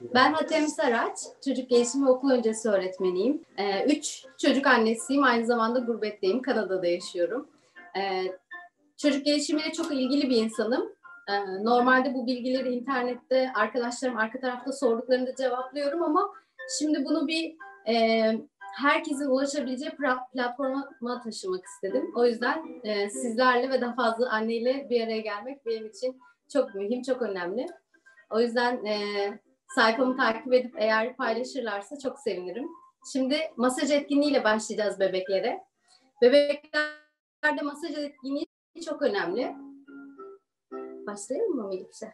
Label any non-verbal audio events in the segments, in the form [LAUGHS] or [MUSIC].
Ben Hatem Saraç, çocuk gelişimi okul öncesi öğretmeniyim. Ee, üç çocuk annesiyim, aynı zamanda gurbetteyim, Kanada'da yaşıyorum. Ee, çocuk gelişimiyle çok ilgili bir insanım. Ee, normalde bu bilgileri internette arkadaşlarım arka tarafta sorduklarında cevaplıyorum ama şimdi bunu bir e, herkesin ulaşabileceği platforma taşımak istedim. O yüzden e, sizlerle ve daha fazla anneyle bir araya gelmek benim için çok mühim, çok önemli. O yüzden e, sayfamı takip edip eğer paylaşırlarsa çok sevinirim. Şimdi masaj etkinliğiyle başlayacağız bebeklere. Bebeklerde masaj etkinliği çok önemli. Başlayalım mı Melike?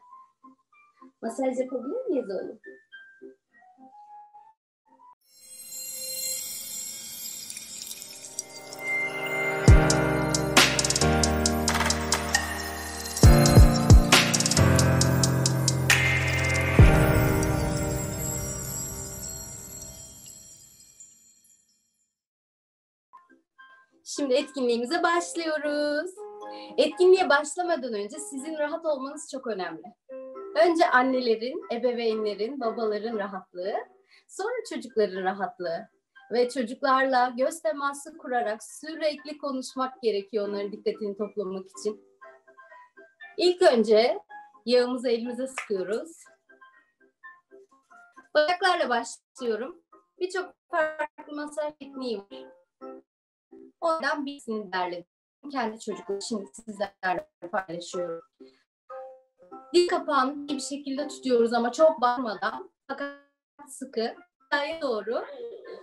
Masaj yapabilir miyiz oğlum? Şimdi etkinliğimize başlıyoruz. Etkinliğe başlamadan önce sizin rahat olmanız çok önemli. Önce annelerin, ebeveynlerin, babaların rahatlığı, sonra çocukların rahatlığı ve çocuklarla göz teması kurarak sürekli konuşmak gerekiyor onların dikkatini toplamak için. İlk önce yağımızı elimize sıkıyoruz. Bacaklarla başlıyorum. Birçok farklı masaj tekniği var. Oradan birisini derledim. Kendi çocukluğum şimdi sizlerle paylaşıyorum. Dil kapağını bir şekilde tutuyoruz ama çok bağırmadan fakat sıkı aşağıya doğru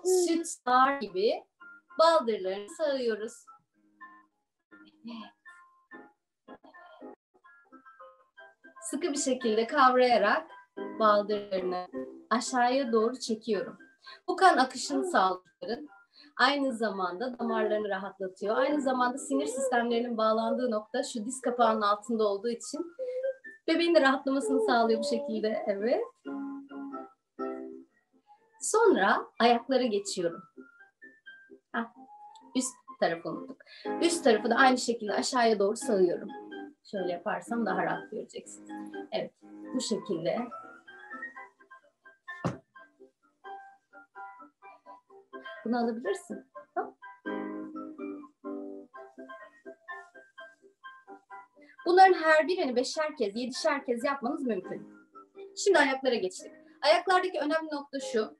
süt sağar gibi baldırlarını sağıyoruz. Sıkı bir şekilde kavrayarak baldırlarını aşağıya doğru çekiyorum. Bu kan akışını sağlıyor aynı zamanda damarlarını rahatlatıyor. Aynı zamanda sinir sistemlerinin bağlandığı nokta şu diz kapağının altında olduğu için bebeğin de rahatlamasını sağlıyor bu şekilde. Evet. Sonra ayaklara geçiyorum. Heh, üst tarafı unuttuk. Üst tarafı da aynı şekilde aşağıya doğru sağıyorum. Şöyle yaparsam daha rahat göreceksiniz. Evet, bu şekilde Bunu alabilirsin. Bunların her birini beşer kez, yedişer kez yapmanız mümkün. Şimdi ayaklara geçtik. Ayaklardaki önemli nokta şu.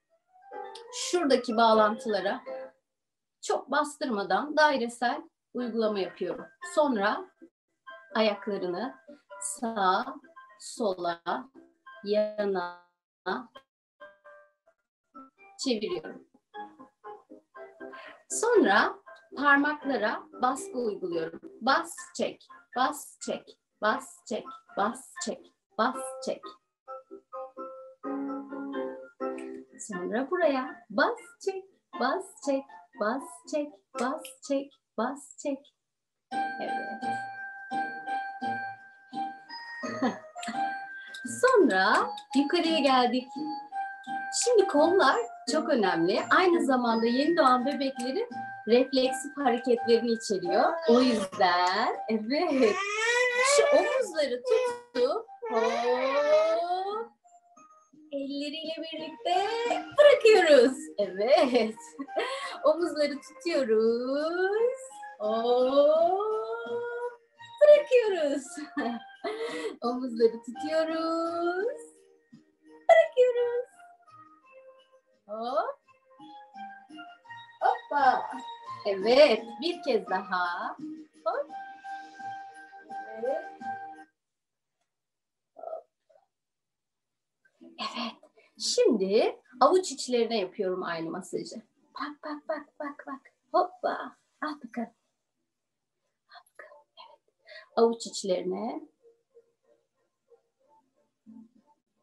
Şuradaki bağlantılara çok bastırmadan dairesel uygulama yapıyorum. Sonra ayaklarını sağa, sola, yana çeviriyorum. Sonra parmaklara baskı uyguluyorum. Bas, çek, bas, çek, bas, çek, bas, çek, bas, çek. Sonra buraya bas, çek, bas, çek, bas, çek, bas, çek, bas, çek. Evet. Sonra yukarıya geldik. Şimdi kollar çok önemli. Aynı zamanda yeni doğan bebeklerin refleksif hareketlerini içeriyor. O yüzden evet şu omuzları tutup hop, elleriyle birlikte bırakıyoruz. Evet. Omuzları tutuyoruz. Hop, bırakıyoruz. Omuzları tutuyoruz. Hop. Hoppa. Evet. Bir kez daha. Hop. Evet. Şimdi avuç içlerine yapıyorum aynı masajı. Bak bak bak bak bak. Hoppa. Al bakalım. Evet. Avuç içlerine.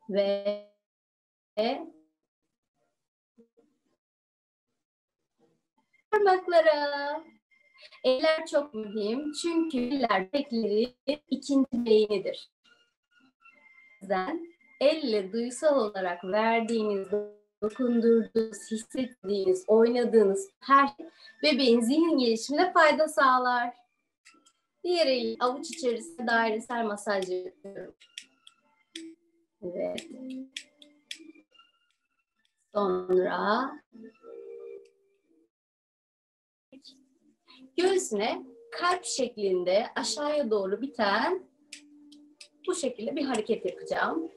Ve parmaklara. Eller çok mühim çünkü eller bekleri ikinci beynidir. Yüzden elle duysal olarak verdiğiniz, dokundurduğunuz, hissettiğiniz, oynadığınız her şey bebeğin zihin gelişimine fayda sağlar. Diğer el avuç içerisinde dairesel masaj yapıyorum. Evet. Sonra göğsüne kalp şeklinde aşağıya doğru biten bu şekilde bir hareket yapacağım.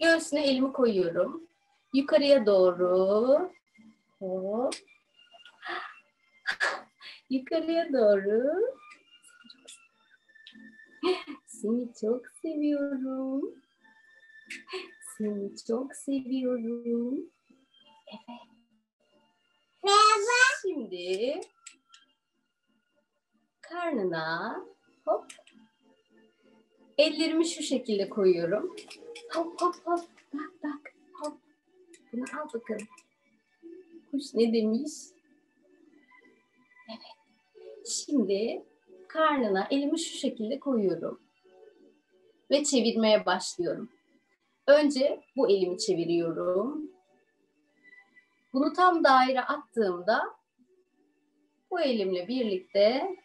Göğsüne elimi koyuyorum. Yukarıya doğru. Hop. Yukarıya doğru. Seni çok seviyorum. Seni çok seviyorum. Evet. Şimdi karnına hop ellerimi şu şekilde koyuyorum. Hop hop hop bak bak hop. Bunu al bakalım. Kuş ne demiş? Evet. Şimdi karnına elimi şu şekilde koyuyorum. Ve çevirmeye başlıyorum. Önce bu elimi çeviriyorum. Bunu tam daire attığımda bu elimle birlikte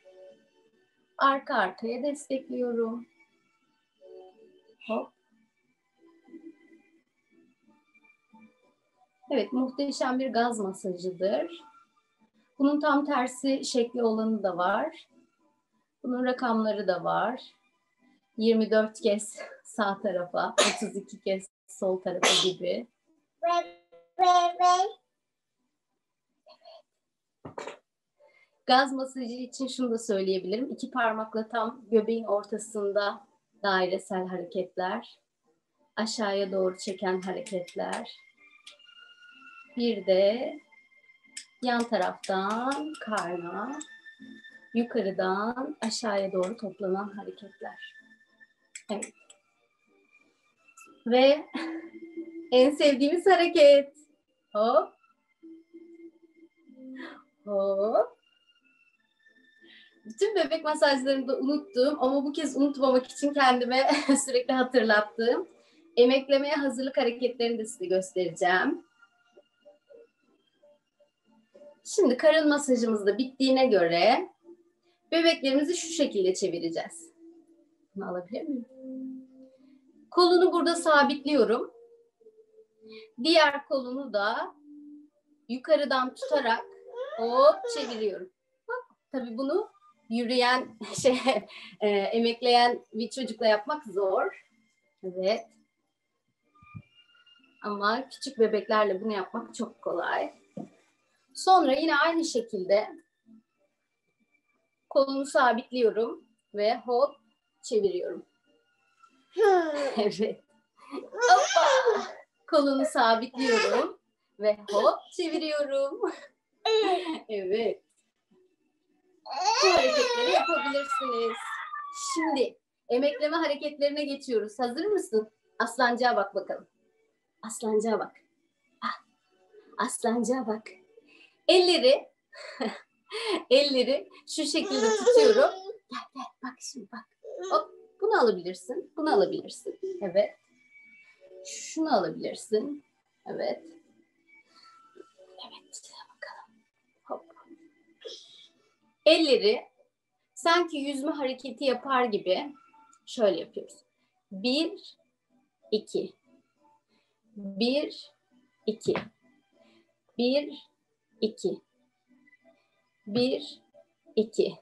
arka arkaya destekliyorum. Hop. Evet, muhteşem bir gaz masajıdır. Bunun tam tersi şekli olanı da var. Bunun rakamları da var. 24 kez [LAUGHS] sağ tarafa, 32 kez sol tarafa gibi. Gaz masajı için şunu da söyleyebilirim. İki parmakla tam göbeğin ortasında dairesel hareketler. Aşağıya doğru çeken hareketler. Bir de yan taraftan karna, yukarıdan aşağıya doğru toplanan hareketler. Evet. Ve [LAUGHS] en sevdiğimiz hareket. Hop. Hop. Bütün bebek masajlarımda unuttuğum ama bu kez unutmamak için kendime [LAUGHS] sürekli hatırlattığım emeklemeye hazırlık hareketlerini de size göstereceğim. Şimdi karın masajımız da bittiğine göre bebeklerimizi şu şekilde çevireceğiz. Bunu alabilir miyim? Kolunu burada sabitliyorum. Diğer kolunu da yukarıdan tutarak hop çeviriyorum. Tabii bunu yürüyen, [LAUGHS] şey, e, emekleyen bir çocukla yapmak zor. Evet. Ama küçük bebeklerle bunu yapmak çok kolay. Sonra yine aynı şekilde kolumu sabitliyorum ve hop çeviriyorum. [LAUGHS] evet. Hoppa. Kolunu sabitliyorum ve hop çeviriyorum. evet. [LAUGHS] Bu hareketleri yapabilirsiniz. Şimdi emekleme hareketlerine geçiyoruz. Hazır mısın? Aslancığa bak bakalım. Aslancığa bak. Ah. Aslancığa bak. Elleri [LAUGHS] elleri şu şekilde tutuyorum. Gel gel bak şimdi bak. Hop bunu alabilirsin. Bunu alabilirsin. Evet. Şunu alabilirsin. Evet. Elleri sanki yüzme hareketi yapar gibi şöyle yapıyoruz. Bir, iki. Bir, iki. Bir, iki. Bir, iki.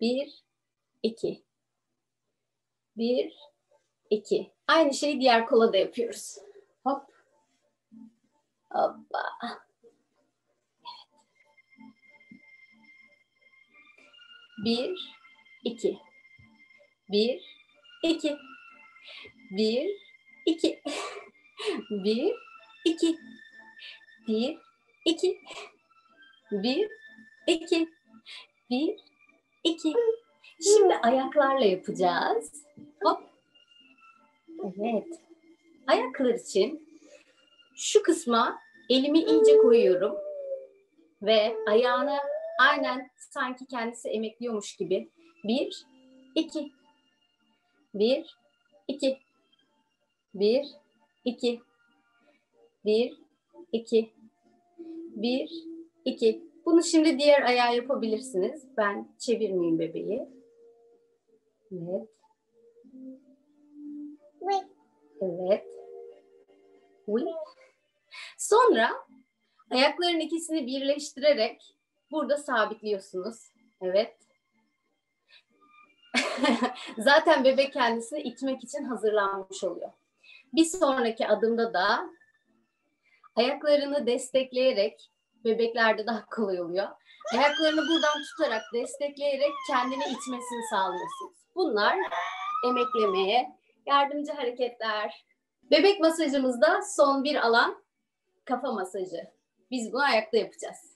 Bir, iki. Bir, iki. Aynı şeyi diğer kola da yapıyoruz. Hop. Hoppa. Evet. Bir, iki. Bir, iki. Bir, iki. [LAUGHS] Bir, iki. Bir, iki. Bir, iki. Bir, iki. Şimdi ayaklarla yapacağız. Hop. Evet. Ayaklar için şu kısma elimi iyice koyuyorum. Ve ayağını aynen sanki kendisi emekliyormuş gibi. Bir, iki. Bir, iki. Bir, iki. Bir, iki. Bir, iki. Bunu şimdi diğer ayağı yapabilirsiniz. Ben çevirmeyeyim bebeği. Evet. Evet. Sonra ayakların ikisini birleştirerek burada sabitliyorsunuz. Evet. [LAUGHS] Zaten bebek kendisini itmek için hazırlanmış oluyor. Bir sonraki adımda da ayaklarını destekleyerek bebeklerde daha kolay oluyor. Ayaklarını buradan tutarak destekleyerek kendini itmesini sağlıyorsunuz. Bunlar emeklemeye yardımcı hareketler. Bebek masajımızda son bir alan kafa masajı. Biz bunu ayakta yapacağız.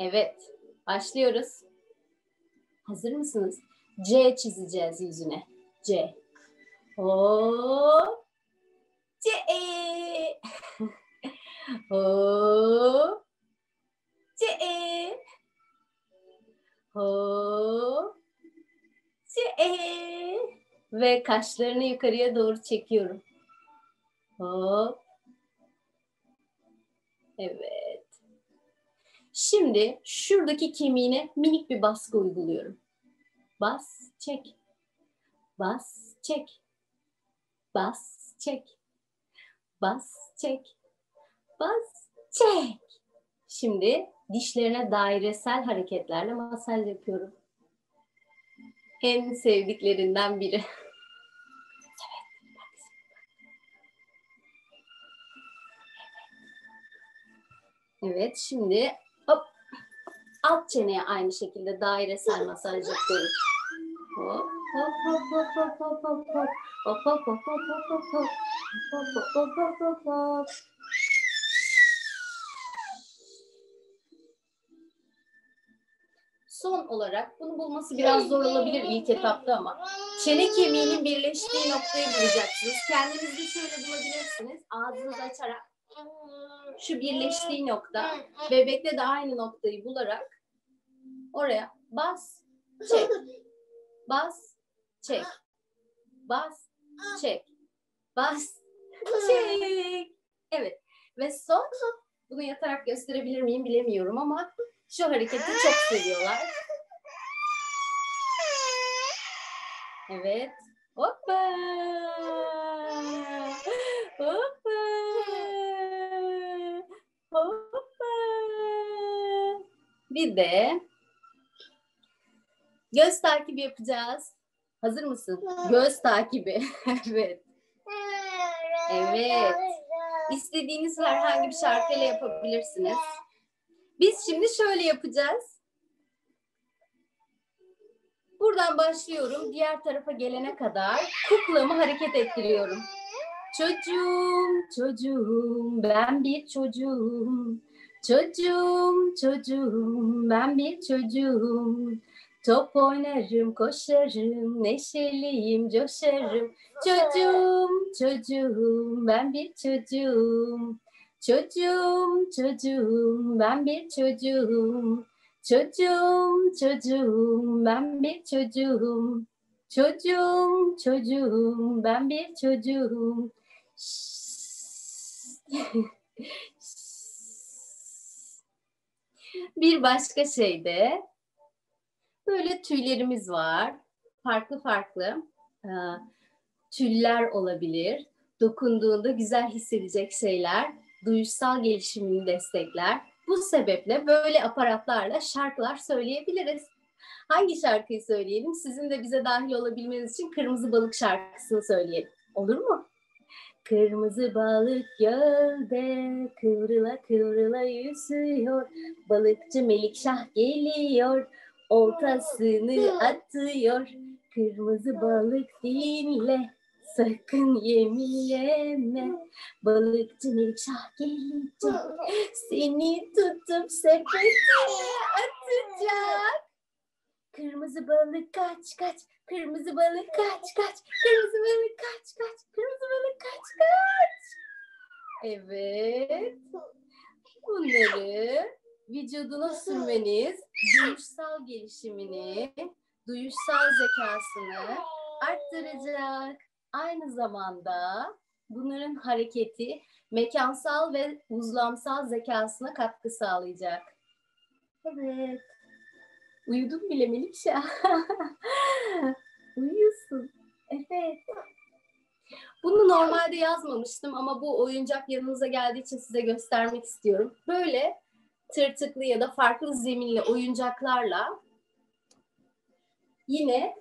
Evet, başlıyoruz. Hazır mısınız? C çizeceğiz yüzüne. C. O. C. O. C. O. C. Ve kaşlarını yukarıya doğru çekiyorum. Hop. Evet. Şimdi şuradaki kemiğine minik bir baskı uyguluyorum. Bas, çek. Bas, çek. Bas, çek. Bas, çek. Bas, çek. Şimdi dişlerine dairesel hareketlerle masaj yapıyorum. En sevdiklerinden biri. [LAUGHS] Evet, şimdi alt çeneye aynı şekilde dairesel masaj hop Son olarak bunu bulması biraz zor olabilir ilk etapta ama çene kemiğinin birleştiği noktayı bulacaksınız. Kendiniz de şöyle bulabilirsiniz. Ağzınızı açarak şu birleştiği nokta bebekte de aynı noktayı bularak oraya bas çek. Bas çek. Bas çek. Bas çek. Evet. Ve son bunu yatarak gösterebilir miyim bilemiyorum ama şu hareketi çok seviyorlar. Evet. Hoppa. Hoppa. Hoppa. Bir de göz takibi yapacağız. Hazır mısın? Göz takibi. [LAUGHS] evet. Evet. İstediğiniz herhangi bir şarkıyla yapabilirsiniz. Biz şimdi şöyle yapacağız. Buradan başlıyorum. Diğer tarafa gelene kadar kuklamı hareket ettiriyorum. Çocuğum, çocuğum, ben bir çocuğum. Çocuğum, çocuğum, ben bir çocuğum. Top oynarım, koşarım, neşeliyim, coşarım. Çocuğum, çocuğum, ben bir çocuğum. Çocuğum, çocuğum, ben bir çocuğum. Çocuğum, çocuğum, ben bir çocuğum. Çocuğum, çocuğum, ben bir çocuğum. bir başka şey de böyle tüylerimiz var. Farklı farklı e, tüller olabilir. Dokunduğunda güzel hissedecek şeyler, duyuşsal gelişimini destekler. Bu sebeple böyle aparatlarla şarkılar söyleyebiliriz. Hangi şarkıyı söyleyelim? Sizin de bize dahil olabilmeniz için Kırmızı Balık şarkısını söyleyelim. Olur mu? Kırmızı balık gölde kıvrıla kıvrıla yüzüyor. Balıkçı Melikşah geliyor. Oltasını atıyor. Kırmızı balık dinle. Sakın yemi yeme. Balıkçı Melikşah gelecek. Seni tutup sepetine atacak. Kırmızı balık kaç kaç. Kırmızı balık kaç kaç. Kırmızı balık kaç kaç. Kırmızı balık kaç kaç. Evet. Bunları vücuduna sürmeniz duyuşsal gelişimini, duyuşsal zekasını arttıracak. Aynı zamanda bunların hareketi mekansal ve uzlamsal zekasına katkı sağlayacak. Evet. Uyudun bile Melikşah. [LAUGHS] Uyuyorsun. Evet. Bunu normalde yazmamıştım ama bu oyuncak yanınıza geldiği için size göstermek istiyorum. Böyle tırtıklı ya da farklı zeminli oyuncaklarla yine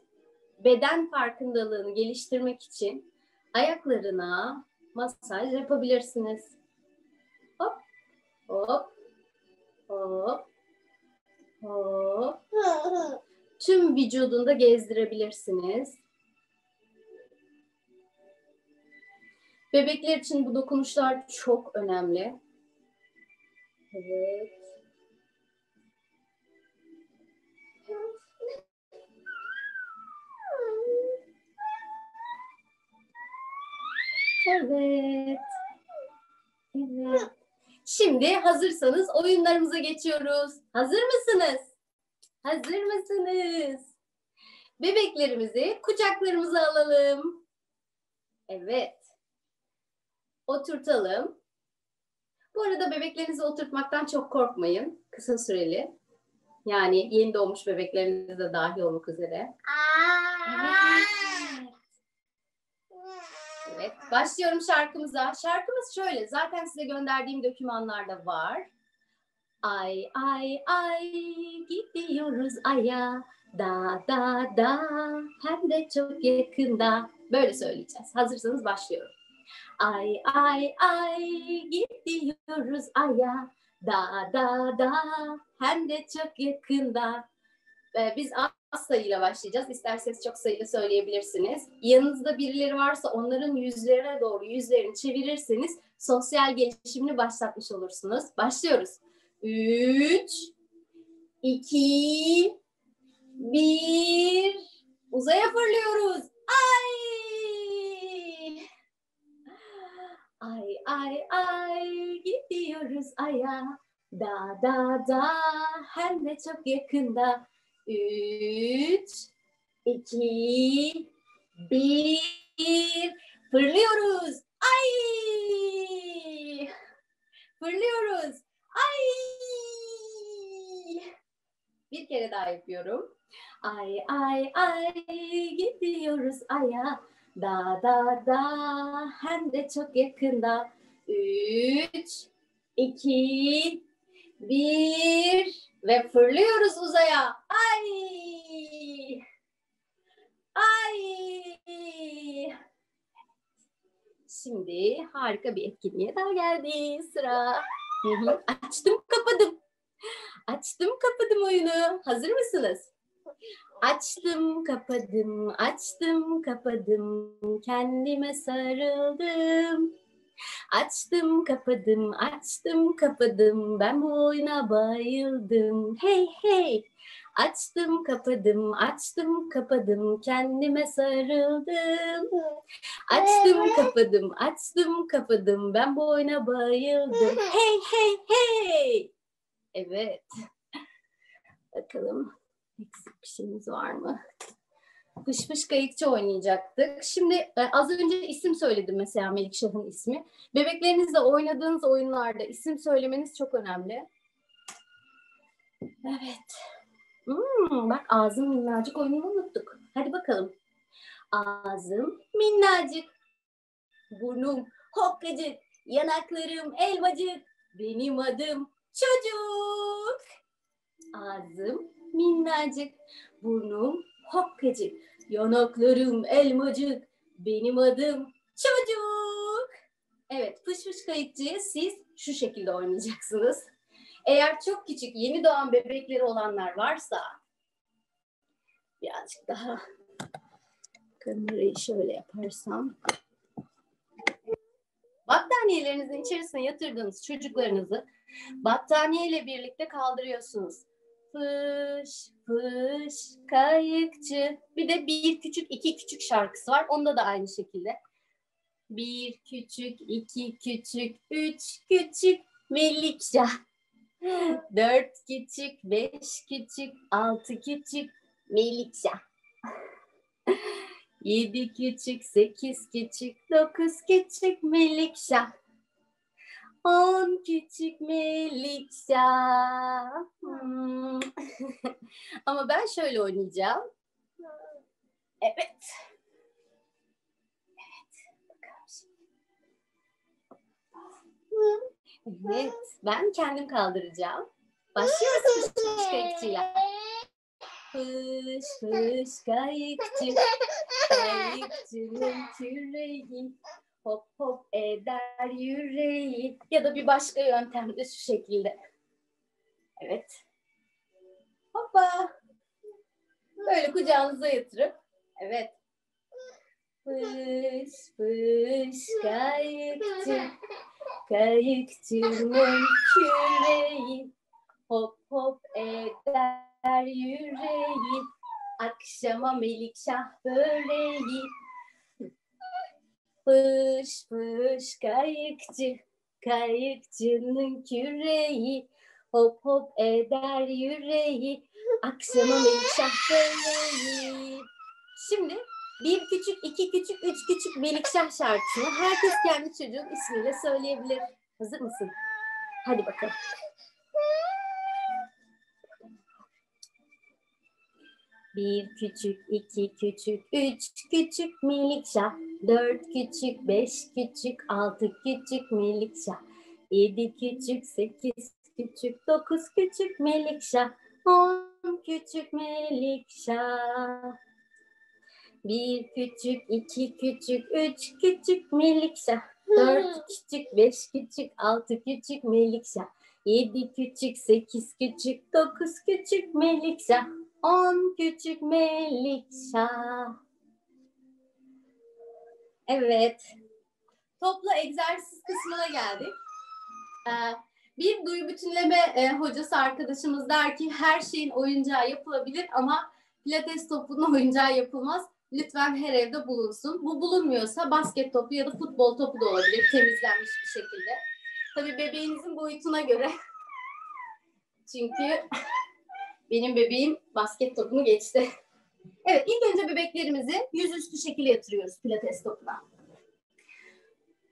beden farkındalığını geliştirmek için ayaklarına masaj yapabilirsiniz. Hop, hop, hop, hop. Tüm vücudunda gezdirebilirsiniz. Bebekler için bu dokunuşlar çok önemli. Evet. Evet. Evet. Şimdi hazırsanız oyunlarımıza geçiyoruz. Hazır mısınız? Hazır mısınız? Bebeklerimizi kucaklarımıza alalım. Evet. Oturtalım. Bu arada bebeklerinizi oturtmaktan çok korkmayın. Kısa süreli. Yani yeni doğmuş bebekleriniz de dahil olmak üzere. Evet. Başlıyorum şarkımıza. Şarkımız şöyle, zaten size gönderdiğim dokümanlarda var. Ay ay ay gidiyoruz aya da da da hem de çok yakında. Böyle söyleyeceğiz. Hazırsanız başlıyorum. Ay ay ay gidiyoruz aya da da da hem de çok yakında. Ee, biz az sayıyla başlayacağız. İsterseniz çok sayılı söyleyebilirsiniz. Yanınızda birileri varsa onların yüzlerine doğru yüzlerini çevirirseniz sosyal gelişimini başlatmış olursunuz. Başlıyoruz. Üç, iki, bir. Uzaya fırlıyoruz. Ay! Ay ay ay gidiyoruz aya. Da da da hem de çok yakında. Üç, iki, bir. Fırlıyoruz. Ay! Fırlıyoruz. Ay! Bir kere daha yapıyorum. Ay ay ay gidiyoruz aya. Da da da hem de çok yakında. Üç, iki, bir ve fırlıyoruz uzaya. Ay! Ay! Şimdi harika bir etkinliğe daha geldi sıra. Açtım kapadım. Açtım kapadım oyunu. Hazır mısınız? Açtım kapadım, açtım kapadım, kendime sarıldım. Açtım kapadım, açtım kapadım, ben bu oyuna bayıldım. Hey hey! Açtım kapadım, açtım kapadım, kendime sarıldım. Açtım kapadım, açtım kapadım, ben bu oyuna bayıldım. [LAUGHS] Hey hey hey! Evet. Bakalım eksik bir şeyimiz var mı? Fış fış kayıkçı oynayacaktık. Şimdi e, az önce isim söyledim mesela Melikşah'ın ismi. Bebeklerinizle oynadığınız oyunlarda isim söylemeniz çok önemli. Evet. Hmm, bak ağzım minnacık oyununu unuttuk. Hadi bakalım. Ağzım minnacık. Burnum hokkacık. Yanaklarım elmacık. Benim adım çocuk. Ağzım minnacık. Burnum hokkacık. Yanaklarım elmacık. Benim adım çocuk. Evet fış fış kayıkçıyı siz şu şekilde oynayacaksınız. Eğer çok küçük yeni doğan bebekleri olanlar varsa birazcık daha kamerayı şöyle yaparsam battaniyelerinizin içerisine yatırdığınız çocuklarınızı battaniye ile birlikte kaldırıyorsunuz. Fış fış kayıkçı. Bir de bir küçük iki küçük şarkısı var. Onda da aynı şekilde. Bir küçük, iki küçük, üç küçük Melikşah. Dört küçük, beş küçük, altı küçük Melikşah. Yedi küçük, sekiz küçük, dokuz küçük Melikşah. On küçük melikşah. Hmm. [LAUGHS] Ama ben şöyle oynayacağım. Evet. Evet. Evet. Ben kendim kaldıracağım. Başlıyoruz fış kayıkçıyla. Fış fış kayıkçı. Kayıkçının küreği hop hop eder yüreği. Ya da bir başka yöntem de şu şekilde. Evet. Hoppa. Böyle kucağınıza yatırıp, evet. Fış fış kayıkçı, Kayıkçının küreği hop hop eder yüreği akşama melikşah böreği fış fış kayıkçı kayıkçının küreği hop hop eder yüreği akşama melikşah böreği şimdi bir küçük, iki küçük, üç küçük Melikşah şarkısını herkes kendi çocuğun ismiyle söyleyebilir. Hazır mısın? Hadi bakalım. Bir küçük, iki küçük, üç küçük Melikşah, dört küçük, beş küçük, altı küçük Melikşah, yedi küçük, sekiz küçük, dokuz küçük Melikşah, on küçük Melikşah. Bir küçük, iki küçük, üç küçük Melikşah. Dört küçük, beş küçük, altı küçük Melikşah. Yedi küçük, sekiz küçük, dokuz küçük Melikşah. On küçük Melikşah. Evet. Topla egzersiz kısmına geldik. Ee, bir duyu bütünleme e, hocası arkadaşımız der ki her şeyin oyuncağı yapılabilir ama pilates topunun [LAUGHS] oyuncağı yapılmaz lütfen her evde bulunsun. Bu bulunmuyorsa basket topu ya da futbol topu da olabilir temizlenmiş bir şekilde. Tabii bebeğinizin boyutuna göre. [LAUGHS] Çünkü [LAUGHS] benim bebeğim basket topunu geçti. Evet ilk önce bebeklerimizi yüzüstü şekilde yatırıyoruz pilates topuna.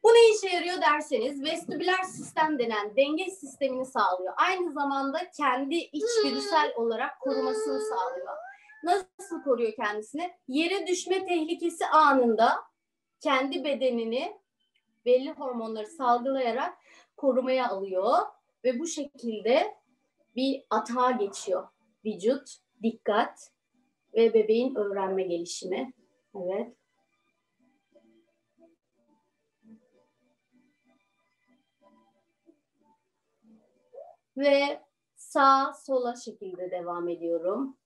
Bu ne işe yarıyor derseniz vestibüler sistem denen denge sistemini sağlıyor. Aynı zamanda kendi içgüdüsel olarak korumasını sağlıyor. Nasıl koruyor kendisini? Yere düşme tehlikesi anında kendi bedenini belli hormonları salgılayarak korumaya alıyor ve bu şekilde bir atağa geçiyor. Vücut, dikkat ve bebeğin öğrenme gelişimi. Evet. Ve sağ sola şekilde devam ediyorum.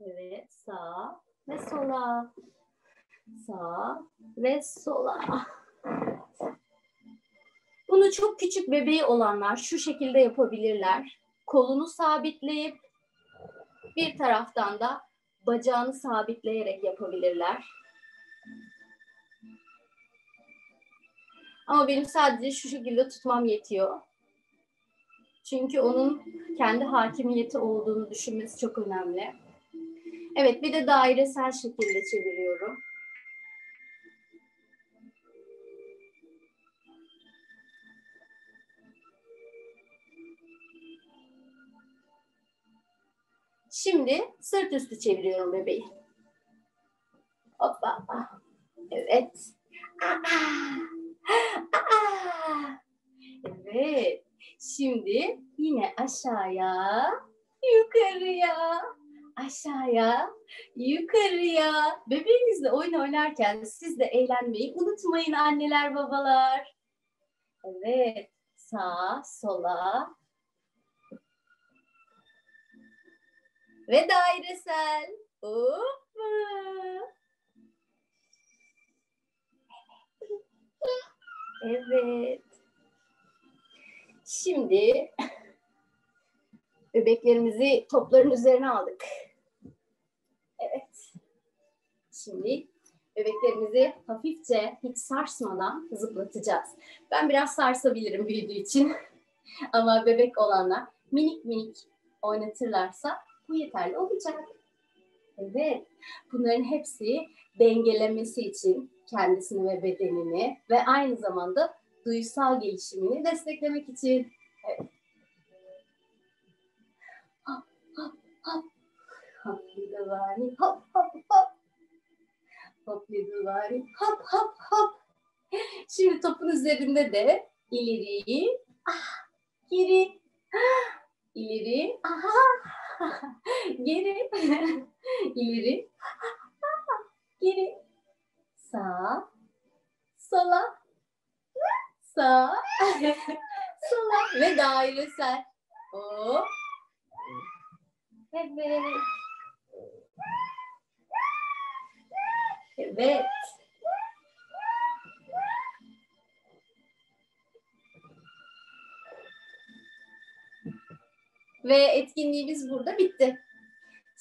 Evet, sağ ve sola. Sağ ve sola. Bunu çok küçük bebeği olanlar şu şekilde yapabilirler. Kolunu sabitleyip bir taraftan da bacağını sabitleyerek yapabilirler. Ama benim sadece şu şekilde tutmam yetiyor. Çünkü onun kendi hakimiyeti olduğunu düşünmesi çok önemli. Evet, bir de dairesel şekilde çeviriyorum. Şimdi sırt üstü çeviriyorum bebeği. Hoppa. Evet. Evet. Şimdi yine aşağıya, yukarıya, aşağıya, yukarıya. Bebeğinizle oyun oynarken siz de eğlenmeyi unutmayın anneler babalar. Evet. Sağ, sola. Ve dairesel. Hoppa. Evet. Şimdi [LAUGHS] bebeklerimizi topların üzerine aldık. Evet. Şimdi bebeklerimizi hafifçe hiç sarsmadan zıplatacağız. Ben biraz sarsabilirim büyüdüğü için. [LAUGHS] Ama bebek olanlar minik minik oynatırlarsa bu yeterli olacak. Evet. Bunların hepsi dengelemesi için kendisini ve bedenini ve aynı zamanda duysal gelişimini desteklemek için. Evet. Hop hop hop. Hop liduvari hop hop hop. Hop liduvari hop hop hop. Şimdi topun üzerinde de ileri, ah, geri, ah, ileri, aha, geri, [LAUGHS] ileri, geri, sağ, sola, sağ, [LAUGHS] sola ve dairesel. Hop. Evet. Evet. Ve etkinliğimiz burada bitti.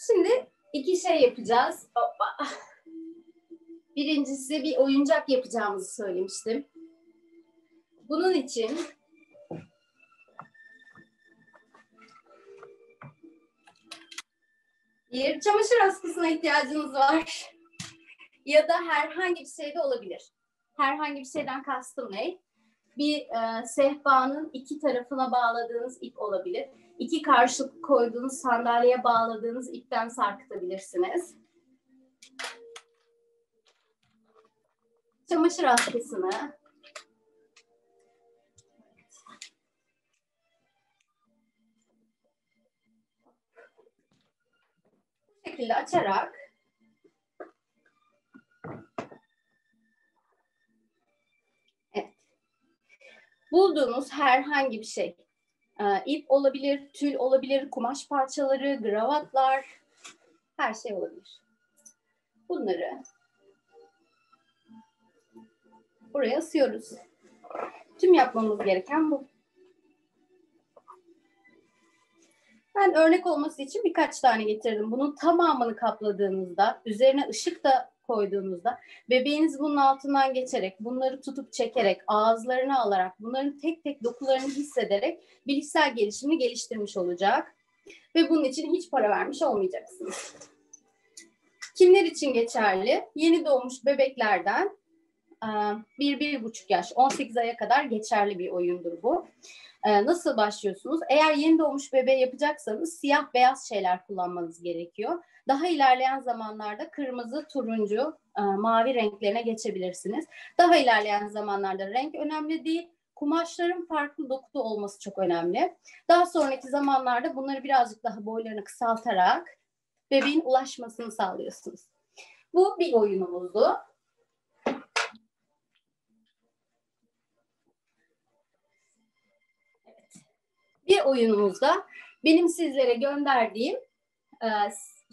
Şimdi iki şey yapacağız. Hoppa. Birincisi bir oyuncak yapacağımızı söylemiştim. Bunun için bir çamaşır askısına ihtiyacınız var. Ya da herhangi bir şey de olabilir. Herhangi bir şeyden kastım ne? Bir e, sehpanın iki tarafına bağladığınız ip olabilir. İki karşılık koyduğunuz sandalyeye bağladığınız ipten sarkıtabilirsiniz. Çamaşır askısını şekilde açarak Evet. Bulduğunuz herhangi bir şey, e, ip olabilir, tül olabilir, kumaş parçaları, gravatlar, her şey olabilir. Bunları buraya asıyoruz. Tüm yapmamız gereken bu. Ben örnek olması için birkaç tane getirdim. Bunun tamamını kapladığınızda, üzerine ışık da koyduğunuzda bebeğiniz bunun altından geçerek, bunları tutup çekerek, ağızlarını alarak, bunların tek tek dokularını hissederek bilişsel gelişimini geliştirmiş olacak. Ve bunun için hiç para vermiş olmayacaksınız. Kimler için geçerli? Yeni doğmuş bebeklerden bir, bir buçuk yaş, 18 aya kadar geçerli bir oyundur bu. Nasıl başlıyorsunuz? Eğer yeni doğmuş bebeği yapacaksanız siyah beyaz şeyler kullanmanız gerekiyor. Daha ilerleyen zamanlarda kırmızı, turuncu, mavi renklerine geçebilirsiniz. Daha ilerleyen zamanlarda renk önemli değil. Kumaşların farklı dokuda olması çok önemli. Daha sonraki zamanlarda bunları birazcık daha boylarını kısaltarak bebeğin ulaşmasını sağlıyorsunuz. Bu bir oyunumuzdu. Bir oyunumuzda benim sizlere gönderdiğim e,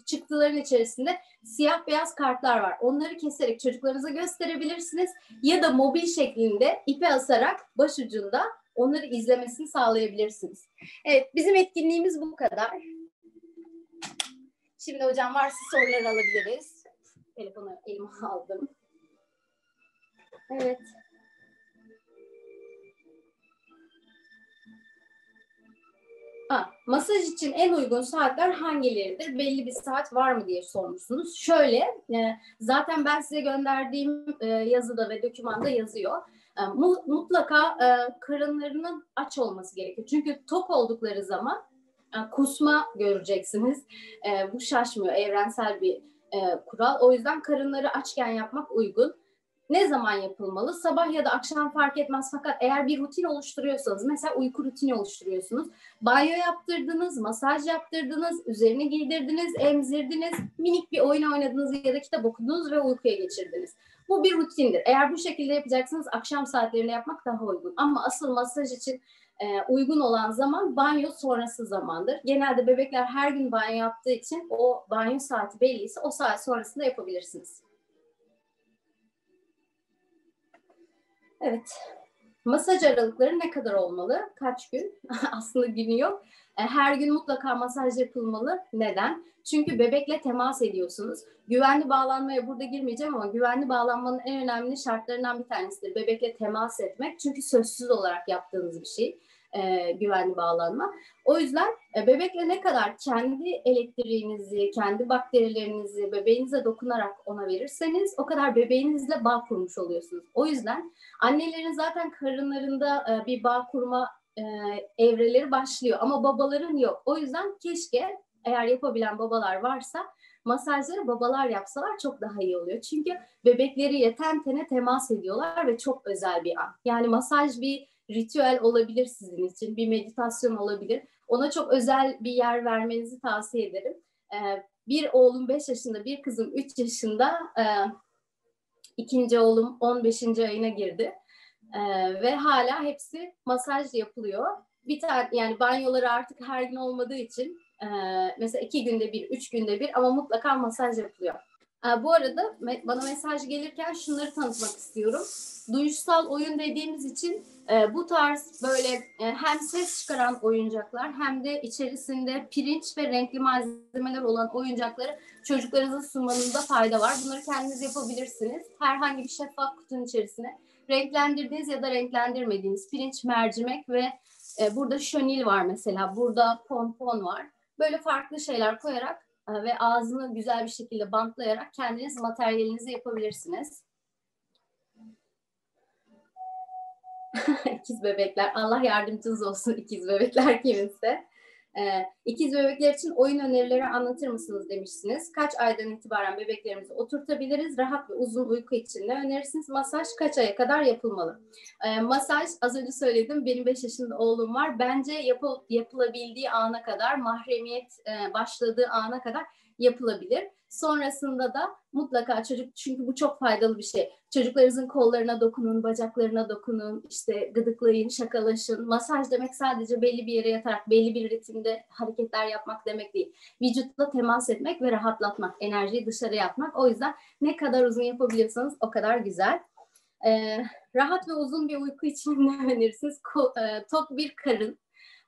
çıktıların içerisinde siyah beyaz kartlar var. Onları keserek çocuklarınıza gösterebilirsiniz ya da mobil şeklinde ipe asarak başucunda onları izlemesini sağlayabilirsiniz. Evet, bizim etkinliğimiz bu kadar. Şimdi hocam varsa sorular alabiliriz. Telefonu elime aldım. Evet. Ha, masaj için en uygun saatler hangileridir? Belli bir saat var mı diye sormuşsunuz. Şöyle, e, zaten ben size gönderdiğim e, yazıda ve dokümanda yazıyor. E, mutlaka e, karınlarının aç olması gerekiyor. Çünkü tok oldukları zaman e, kusma göreceksiniz. E, bu şaşmıyor, evrensel bir e, kural. O yüzden karınları açken yapmak uygun ne zaman yapılmalı? Sabah ya da akşam fark etmez fakat eğer bir rutin oluşturuyorsanız mesela uyku rutini oluşturuyorsunuz. Banyo yaptırdınız, masaj yaptırdınız, üzerini giydirdiniz, emzirdiniz, minik bir oyun oynadınız ya da kitap okudunuz ve uykuya geçirdiniz. Bu bir rutindir. Eğer bu şekilde yapacaksınız akşam saatlerinde yapmak daha uygun. Ama asıl masaj için e, uygun olan zaman banyo sonrası zamandır. Genelde bebekler her gün banyo yaptığı için o banyo saati belliyse o saat sonrasında yapabilirsiniz. Evet. Masaj aralıkları ne kadar olmalı? Kaç gün? [LAUGHS] Aslında günü yok. E, her gün mutlaka masaj yapılmalı. Neden? Çünkü bebekle temas ediyorsunuz. Güvenli bağlanmaya burada girmeyeceğim ama güvenli bağlanmanın en önemli şartlarından bir tanesidir. Bebekle temas etmek. Çünkü sözsüz olarak yaptığınız bir şey e, güvenli bağlanma. O yüzden e, bebekle ne kadar kendi elektriğinizi, kendi bakterilerinizi bebeğinize dokunarak ona verirseniz o kadar bebeğinizle bağ kurmuş oluyorsunuz. O yüzden annelerin zaten karınlarında e, bir bağ kurma e, evreleri başlıyor ama babaların yok. O yüzden keşke eğer yapabilen babalar varsa masajları babalar yapsalar çok daha iyi oluyor. Çünkü bebekleri yeten tene temas ediyorlar ve çok özel bir an. Yani masaj bir ritüel olabilir sizin için, bir meditasyon olabilir. Ona çok özel bir yer vermenizi tavsiye ederim. Ee, bir oğlum 5 yaşında, bir kızım 3 yaşında. Ee, ikinci oğlum 15. ayına girdi. Ee, ve hala hepsi masaj yapılıyor. Bir tane yani banyoları artık her gün olmadığı için e, mesela iki günde bir, üç günde bir ama mutlaka masaj yapılıyor. E, bu arada bana mesaj gelirken şunları tanıtmak istiyorum. Duyuşsal oyun dediğimiz için e, bu tarz böyle e, hem ses çıkaran oyuncaklar hem de içerisinde pirinç ve renkli malzemeler olan oyuncakları çocuklarınıza sunmanızda fayda var. Bunları kendiniz yapabilirsiniz. Herhangi bir şeffaf kutunun içerisine renklendirdiğiniz ya da renklendirmediğiniz pirinç, mercimek ve e, burada şönil var mesela, burada pompon var. Böyle farklı şeyler koyarak e, ve ağzını güzel bir şekilde bantlayarak kendiniz materyalinizi yapabilirsiniz. [LAUGHS] ikiz bebekler. Allah yardımcınız olsun [LAUGHS] ikiz bebekler kiminse. Ee, ikiz bebekler için oyun önerileri anlatır mısınız demişsiniz. Kaç aydan itibaren bebeklerimizi oturtabiliriz? Rahat ve uzun uyku için ne önerirsiniz? Masaj kaç aya kadar yapılmalı? Ee, masaj az önce söyledim. Benim 5 yaşında oğlum var. Bence yapıl, yapılabildiği ana kadar, mahremiyet e, başladığı ana kadar yapılabilir. Sonrasında da mutlaka çocuk çünkü bu çok faydalı bir şey. Çocuklarınızın kollarına dokunun, bacaklarına dokunun, işte gıdıklayın, şakalaşın. Masaj demek sadece belli bir yere yatarak, belli bir ritimde hareketler yapmak demek değil. Vücutla temas etmek ve rahatlatmak, enerjiyi dışarı yapmak. O yüzden ne kadar uzun yapabiliyorsanız o kadar güzel. Ee, rahat ve uzun bir uyku için ne [LAUGHS] önerirsiniz? Ko- e, tok bir karın,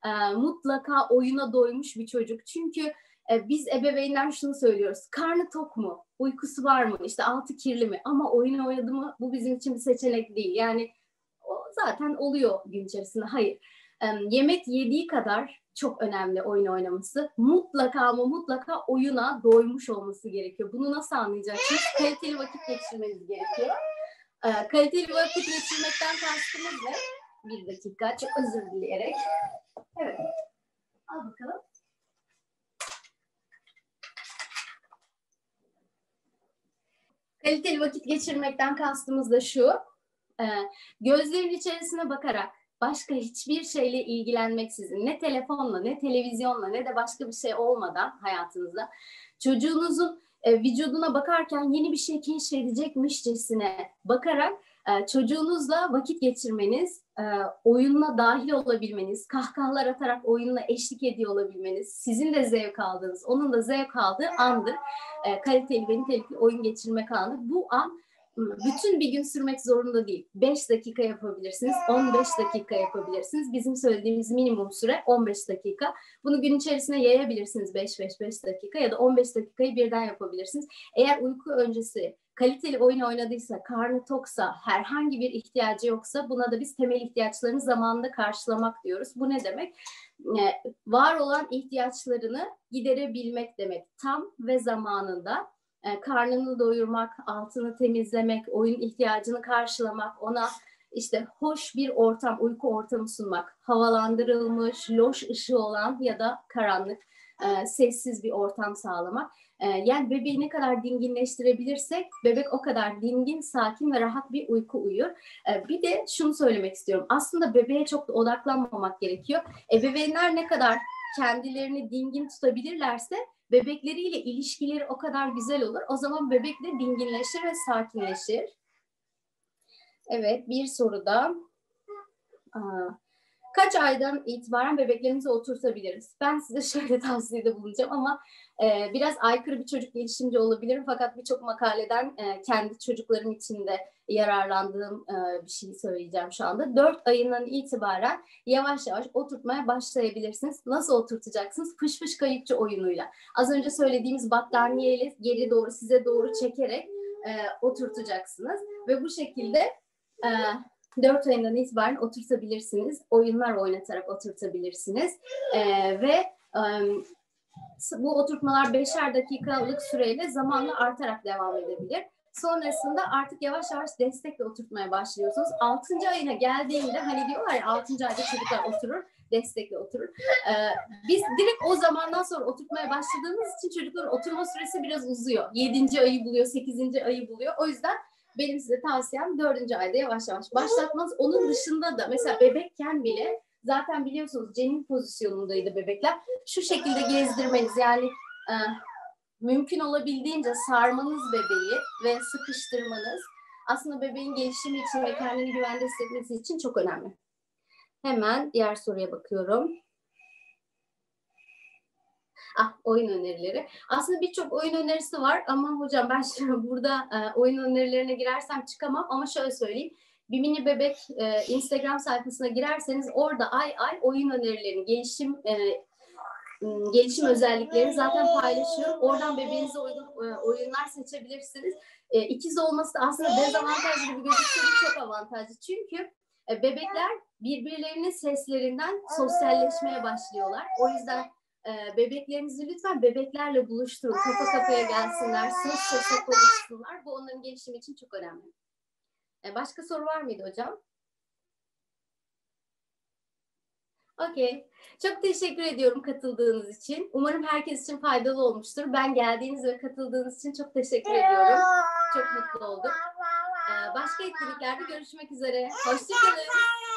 e, mutlaka oyuna doymuş bir çocuk. Çünkü e, biz ebeveynler şunu söylüyoruz. Karnı tok mu? Uykusu var mı? İşte altı kirli mi? Ama oyun oynadı mı? Bu bizim için bir seçenek değil. Yani o zaten oluyor gün içerisinde. Hayır. E, yemek yediği kadar çok önemli oyun oynaması. Mutlaka ama mutlaka oyuna doymuş olması gerekiyor. Bunu nasıl anlayacaksınız? Kaliteli vakit geçirmeniz gerekiyor. E, kaliteli vakit geçirmekten kastımız ne? Bir dakika, çok özür dileyerek. Evet. Al bakalım. Kaliteli vakit geçirmekten kastımız da şu. E, gözlerin içerisine bakarak başka hiçbir şeyle ilgilenmeksizin ne telefonla ne televizyonla ne de başka bir şey olmadan hayatınızda çocuğunuzun e, vücuduna bakarken yeni bir şey keşfedecekmişçesine bakarak e, çocuğunuzla vakit geçirmeniz, e, oyununa dahil olabilmeniz, kahkahalar atarak oyunla eşlik ediyor olabilmeniz, sizin de zevk aldığınız, onun da zevk aldığı andır. E, kaliteli ve nitelikli oyun geçirmek anı. Bu an bütün bir gün sürmek zorunda değil. 5 dakika yapabilirsiniz, 15 dakika yapabilirsiniz. Bizim söylediğimiz minimum süre 15 dakika. Bunu gün içerisine yayabilirsiniz 5-5-5 dakika ya da 15 dakikayı birden yapabilirsiniz. Eğer uyku öncesi kaliteli oyun oynadıysa, karnı toksa, herhangi bir ihtiyacı yoksa buna da biz temel ihtiyaçlarını zamanında karşılamak diyoruz. Bu ne demek? Ee, var olan ihtiyaçlarını giderebilmek demek. Tam ve zamanında e, karnını doyurmak, altını temizlemek, oyun ihtiyacını karşılamak, ona işte hoş bir ortam, uyku ortamı sunmak, havalandırılmış, loş ışığı olan ya da karanlık, e, sessiz bir ortam sağlamak. E, yani bebeği ne kadar dinginleştirebilirsek bebek o kadar dingin, sakin ve rahat bir uyku uyur. E, bir de şunu söylemek istiyorum. Aslında bebeğe çok da odaklanmamak gerekiyor. Ebeveynler ne kadar kendilerini dingin tutabilirlerse bebekleriyle ilişkileri o kadar güzel olur. O zaman bebek de dinginleşir ve sakinleşir. Evet, bir soru da. Kaç aydan itibaren bebeklerimizi oturtabiliriz? Ben size [LAUGHS] şöyle tavsiyede bulunacağım ama e, biraz aykırı bir çocuk gelişimci olabilirim. Fakat birçok makaleden e, kendi çocuklarım için de yararlandığım e, bir şey söyleyeceğim şu anda. Dört ayından itibaren yavaş yavaş oturtmaya başlayabilirsiniz. Nasıl oturtacaksınız? Fış fış kayıkçı oyunuyla. Az önce söylediğimiz battaniyeyle geri doğru size doğru çekerek e, oturtacaksınız. Ve bu şekilde e, 4 ayından itibaren oturtabilirsiniz. Oyunlar oynatarak oturtabilirsiniz. Ee, ve e, bu oturtmalar beşer dakikalık süreyle zamanla artarak devam edebilir. Sonrasında artık yavaş yavaş destekle oturtmaya başlıyorsunuz. 6. ayına geldiğinde hani diyorlar ya 6. ayda çocuklar oturur, destekle oturur. Ee, biz direkt o zamandan sonra oturtmaya başladığımız için çocukların oturma süresi biraz uzuyor. 7. ayı buluyor, 8. ayı buluyor. O yüzden benim size tavsiyem dördüncü ayda yavaş yavaş başlatmanız. Onun dışında da mesela bebekken bile zaten biliyorsunuz cenin pozisyonundaydı bebekler. Şu şekilde gezdirmeniz yani e, mümkün olabildiğince sarmanız bebeği ve sıkıştırmanız aslında bebeğin gelişimi için ve kendini güvende hissetmesi için çok önemli. Hemen diğer soruya bakıyorum. Ah, oyun önerileri. Aslında birçok oyun önerisi var ama hocam ben şimdi burada e, oyun önerilerine girersem çıkamam ama şöyle söyleyeyim. Bir mini bebek e, Instagram sayfasına girerseniz orada ay ay oyun önerilerini, gelişim e, gelişim özelliklerini zaten paylaşıyorum. Oradan bebeğinize uygun e, oyunlar seçebilirsiniz. E, ikiz olması da aslında dezavantajlı gibi gözükse de çok avantajlı. Çünkü e, bebekler birbirlerinin seslerinden sosyalleşmeye başlıyorlar. O yüzden e, bebeklerinizi lütfen bebeklerle buluşturun. Kafa kafaya gelsinler, ses sese konuşsunlar. Bu onların gelişimi için çok önemli. E, başka soru var mıydı hocam? Okey. Çok teşekkür ediyorum katıldığınız için. Umarım herkes için faydalı olmuştur. Ben geldiğiniz ve katıldığınız için çok teşekkür ediyorum. Çok mutlu oldum. Ee, başka etkinliklerde görüşmek üzere. Hoşçakalın.